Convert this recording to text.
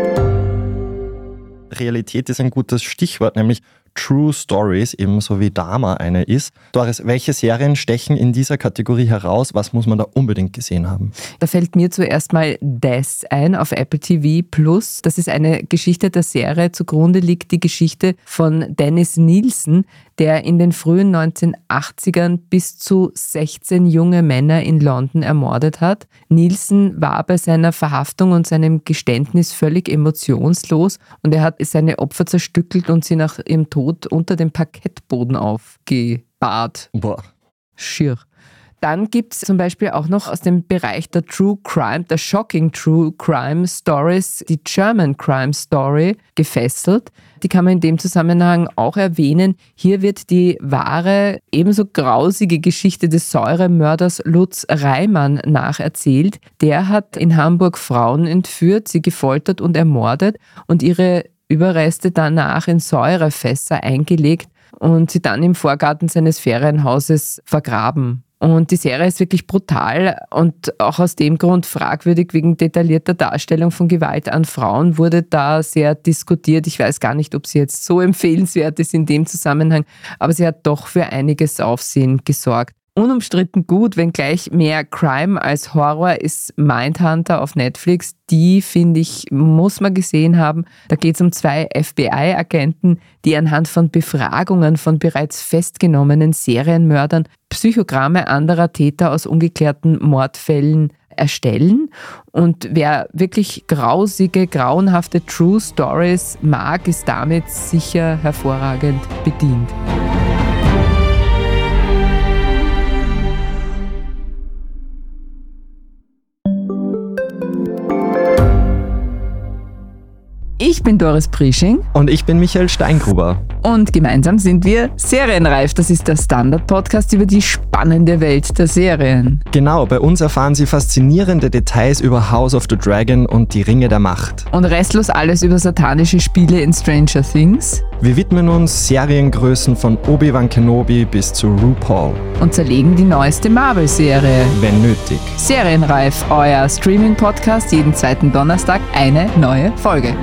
Thank you. Realität ist ein gutes Stichwort, nämlich True Stories, ebenso wie Dama eine ist. Doris, welche Serien stechen in dieser Kategorie heraus? Was muss man da unbedingt gesehen haben? Da fällt mir zuerst mal Death ein auf Apple TV Plus. Das ist eine Geschichte der Serie. Zugrunde liegt die Geschichte von Dennis Nielsen, der in den frühen 1980ern bis zu 16 junge Männer in London ermordet hat. Nielsen war bei seiner Verhaftung und seinem Geständnis völlig emotionslos und er hat seine Opfer zerstückelt und sie nach ihrem Tod unter dem Parkettboden aufgebahrt. Boah. Schier. Dann gibt es zum Beispiel auch noch aus dem Bereich der True Crime, der Shocking True Crime Stories, die German Crime Story gefesselt. Die kann man in dem Zusammenhang auch erwähnen. Hier wird die wahre, ebenso grausige Geschichte des Säuremörders Lutz Reimann nacherzählt. Der hat in Hamburg Frauen entführt, sie gefoltert und ermordet und ihre Überreste danach in Säurefässer eingelegt und sie dann im Vorgarten seines Ferienhauses vergraben. Und die Serie ist wirklich brutal und auch aus dem Grund fragwürdig wegen detaillierter Darstellung von Gewalt an Frauen wurde da sehr diskutiert. Ich weiß gar nicht, ob sie jetzt so empfehlenswert ist in dem Zusammenhang, aber sie hat doch für einiges Aufsehen gesorgt. Unumstritten gut, wenngleich mehr Crime als Horror ist Mindhunter auf Netflix. Die, finde ich, muss man gesehen haben. Da geht es um zwei FBI-Agenten, die anhand von Befragungen von bereits festgenommenen Serienmördern Psychogramme anderer Täter aus ungeklärten Mordfällen erstellen. Und wer wirklich grausige, grauenhafte True Stories mag, ist damit sicher hervorragend bedient. Ich bin Doris Prisching. Und ich bin Michael Steingruber. Und gemeinsam sind wir Serienreif. Das ist der Standard-Podcast über die spannende Welt der Serien. Genau, bei uns erfahren Sie faszinierende Details über House of the Dragon und die Ringe der Macht. Und restlos alles über satanische Spiele in Stranger Things. Wir widmen uns Seriengrößen von Obi-Wan Kenobi bis zu RuPaul. Und zerlegen die neueste Marvel-Serie. Wenn nötig. Serienreif, euer Streaming-Podcast jeden zweiten Donnerstag eine neue Folge.